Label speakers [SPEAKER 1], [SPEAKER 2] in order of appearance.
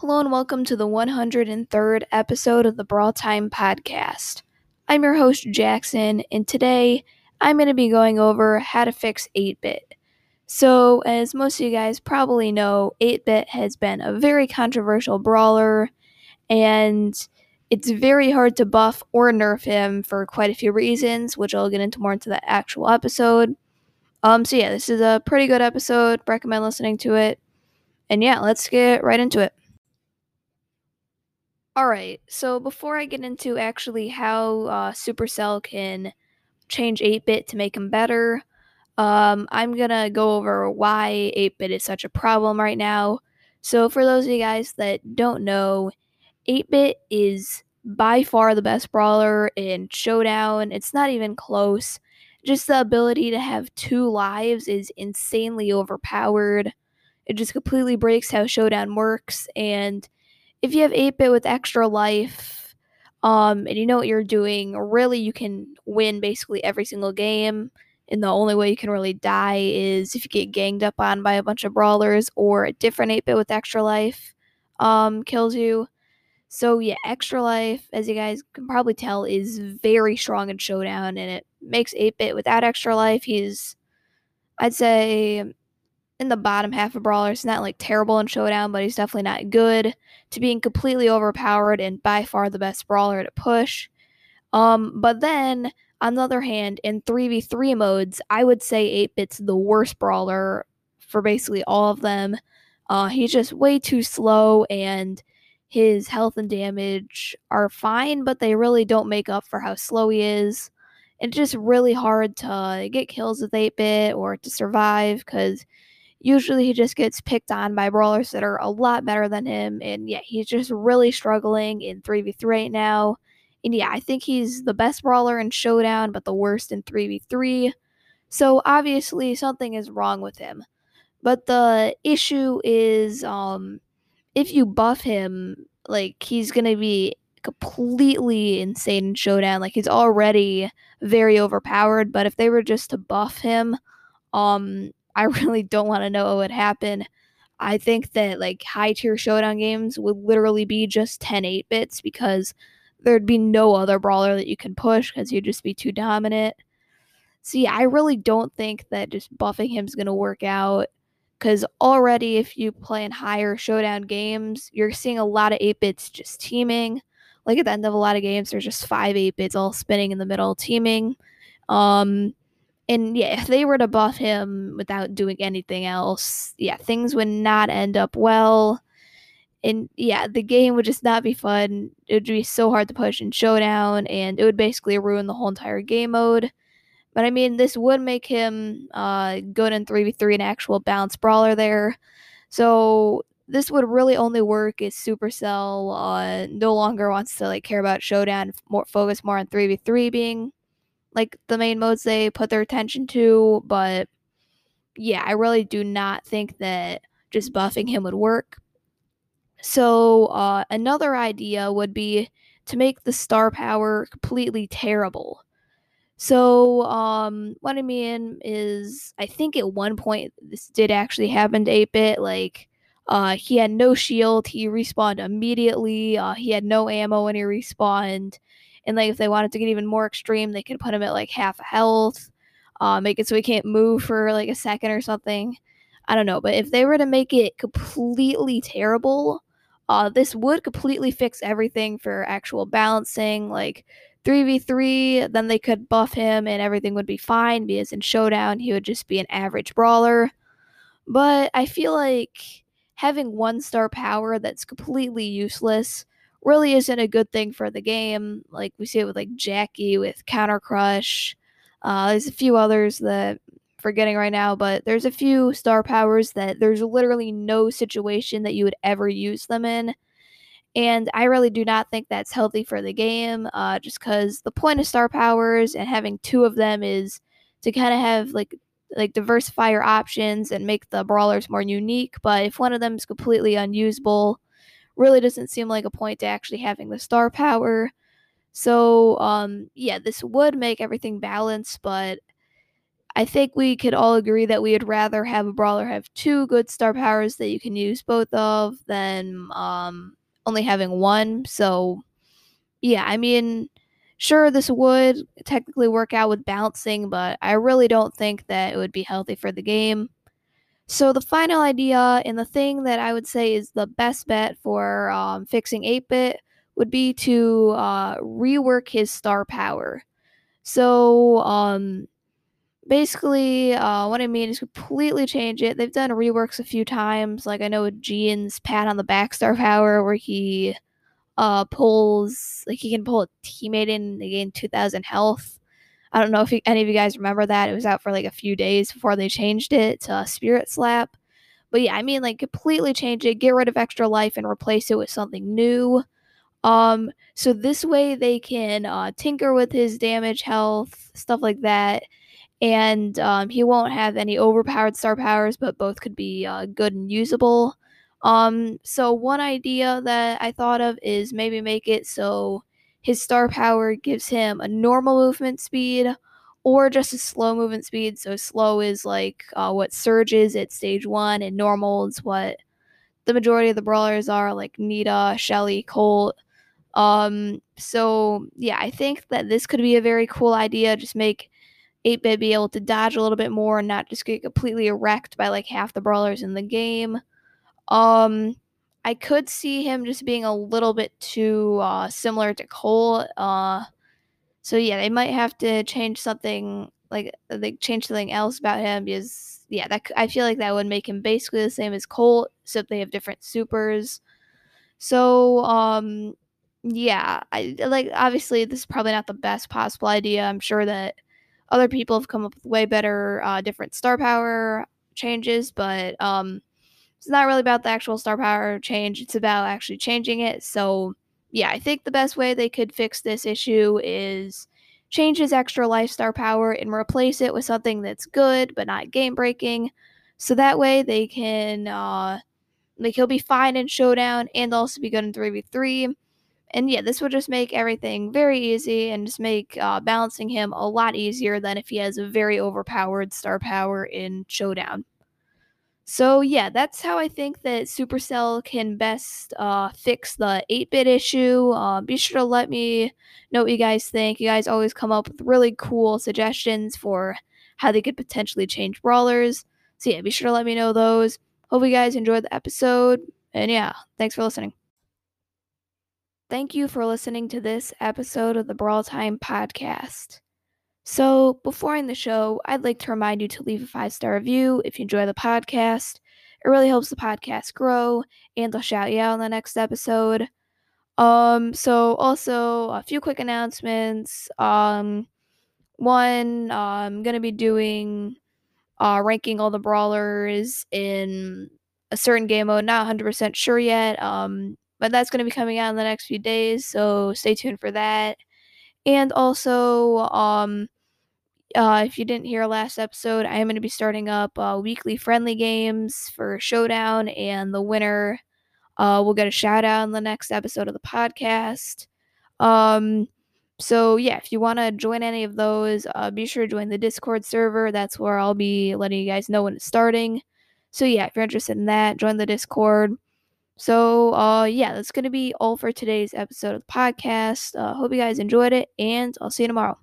[SPEAKER 1] Hello and welcome to the 103rd episode of the Brawl Time Podcast. I'm your host, Jackson, and today I'm going to be going over how to fix 8 bit. So, as most of you guys probably know, 8 bit has been a very controversial brawler, and it's very hard to buff or nerf him for quite a few reasons, which I'll get into more into the actual episode. Um, so yeah, this is a pretty good episode. Recommend listening to it. And yeah, let's get right into it. Alright, so before I get into actually how uh, Supercell can change 8 bit to make him better, um, I'm gonna go over why 8 bit is such a problem right now. So, for those of you guys that don't know, 8 bit is by far the best brawler in Showdown. It's not even close. Just the ability to have two lives is insanely overpowered. It just completely breaks how Showdown works, and if you have 8-bit with extra life um, and you know what you're doing, really you can win basically every single game. And the only way you can really die is if you get ganged up on by a bunch of brawlers or a different 8-bit with extra life um, kills you. So yeah, extra life, as you guys can probably tell, is very strong in Showdown, and it makes 8-bit without extra life. He's, I'd say, in the bottom half of brawlers. Not like terrible in showdown, but he's definitely not good. To being completely overpowered and by far the best brawler to push. Um, but then on the other hand, in 3v3 modes, I would say 8-bit's the worst brawler for basically all of them. Uh, he's just way too slow and his health and damage are fine, but they really don't make up for how slow he is. It's just really hard to get kills with 8 bit or to survive because usually he just gets picked on by brawlers that are a lot better than him. And yeah, he's just really struggling in 3v3 right now. And yeah, I think he's the best brawler in Showdown, but the worst in 3v3. So obviously something is wrong with him. But the issue is um if you buff him, like he's gonna be completely insane in Showdown. Like he's already very overpowered, but if they were just to buff him, um I really don't want to know what would happen. I think that like high tier showdown games would literally be just 10 8 bits because there'd be no other brawler that you can push because you'd just be too dominant. See, I really don't think that just buffing him is going to work out because already if you play in higher showdown games, you're seeing a lot of 8 bits just teaming. Like at the end of a lot of games, there's just five 8 bits all spinning in the middle teaming. Um, and yeah, if they were to buff him without doing anything else, yeah, things would not end up well. And yeah, the game would just not be fun. It would be so hard to push in Showdown, and it would basically ruin the whole entire game mode. But I mean, this would make him uh, good in 3v3, an actual balanced brawler there. So this would really only work if Supercell uh, no longer wants to like care about Showdown, more focus more on 3v3 being like the main modes they put their attention to, but yeah, I really do not think that just buffing him would work. So, uh, another idea would be to make the star power completely terrible. So, um, what I mean is, I think at one point this did actually happen to 8 bit. Like, uh, he had no shield, he respawned immediately, uh, he had no ammo when he respawned, and like if they wanted to get even more extreme, they could put him at like half health, uh, make it so he can't move for like a second or something. I don't know, but if they were to make it completely terrible, uh, this would completely fix everything for actual balancing. Like 3v3, then they could buff him and everything would be fine because in Showdown, he would just be an average brawler. But I feel like having one star power that's completely useless really isn't a good thing for the game. Like we see it with like Jackie with Counter Crush. Uh, there's a few others that forgetting right now, but there's a few star powers that there's literally no situation that you would ever use them in. And I really do not think that's healthy for the game, uh, just because the point of star powers and having two of them is to kind of have like like diversify your options and make the brawlers more unique. But if one of them is completely unusable, really doesn't seem like a point to actually having the star power. So, um, yeah, this would make everything balanced, but I think we could all agree that we would rather have a brawler have two good star powers that you can use both of than um, only having one. So, yeah, I mean, sure, this would technically work out with balancing, but I really don't think that it would be healthy for the game. So, the final idea and the thing that I would say is the best bet for um, fixing 8 bit would be to uh, rework his star power. So, um, basically, uh, what I mean is completely change it. They've done reworks a few times, like I know with Gene's pat on the back star power, where he uh, pulls, like he can pull a teammate in, they gain 2,000 health. I don't know if any of you guys remember that. It was out for like a few days before they changed it to Spirit Slap. But yeah, I mean, like completely change it, get rid of extra life, and replace it with something new. Um, so this way they can uh, tinker with his damage, health, stuff like that, and um, he won't have any overpowered star powers, but both could be uh, good and usable. Um, so one idea that I thought of is maybe make it so his star power gives him a normal movement speed or just a slow movement speed. So slow is like uh, what Surge is at stage one, and normal is what the majority of the brawlers are, like Nita, Shelly, Colt. Um, so yeah, I think that this could be a very cool idea. Just make 8-bit be able to dodge a little bit more and not just get completely wrecked by like half the brawlers in the game. Um, I could see him just being a little bit too uh, similar to Colt. Uh, so yeah, they might have to change something like they change something else about him because yeah, that I feel like that would make him basically the same as Colt, except they have different supers. So um, yeah, I like obviously this is probably not the best possible idea. I'm sure that other people have come up with way better uh, different star power changes, but um it's not really about the actual star power change, it's about actually changing it. So, yeah, I think the best way they could fix this issue is change his extra life star power and replace it with something that's good but not game breaking. So that way they can, uh, like, he'll be fine in Showdown and also be good in 3v3. And yeah, this would just make everything very easy and just make uh, balancing him a lot easier than if he has a very overpowered star power in Showdown. So yeah, that's how I think that Supercell can best uh, fix the 8-bit issue. Uh, be sure to let me know what you guys think. You guys always come up with really cool suggestions for how they could potentially change brawlers. So yeah, be sure to let me know those. Hope you guys enjoyed the episode. And yeah, thanks for listening. Thank you for listening to this episode of the Brawl Time podcast. So, before in the show, I'd like to remind you to leave a five star review if you enjoy the podcast. It really helps the podcast grow, and I'll shout you out in the next episode. Um, so also a few quick announcements. Um, one, uh, I'm gonna be doing uh, ranking all the brawlers in a certain game mode. Not 100% sure yet. Um, but that's gonna be coming out in the next few days, so stay tuned for that. And also, um, uh, if you didn't hear last episode, I am going to be starting up uh, weekly friendly games for Showdown, and the winner uh, will get a shout out in the next episode of the podcast. Um, so yeah, if you want to join any of those, uh, be sure to join the Discord server. That's where I'll be letting you guys know when it's starting. So yeah, if you're interested in that, join the Discord. So uh, yeah, that's gonna be all for today's episode of the podcast. Uh, hope you guys enjoyed it, and I'll see you tomorrow.